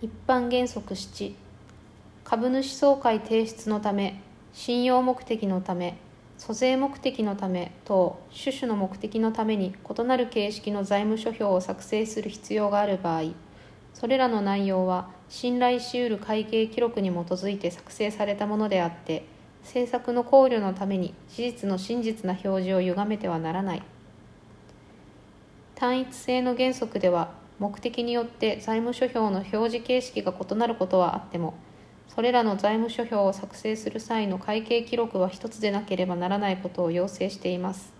一般原則7株主総会提出のため信用目的のため租税目的のため等種々の目的のために異なる形式の財務諸表を作成する必要がある場合それらの内容は信頼しうる会計記録に基づいて作成されたものであって政策の考慮のために事実の真実な表示を歪めてはならない。単一性の原則では目的によって財務諸表の表示形式が異なることはあってもそれらの財務諸表を作成する際の会計記録は一つでなければならないことを要請しています。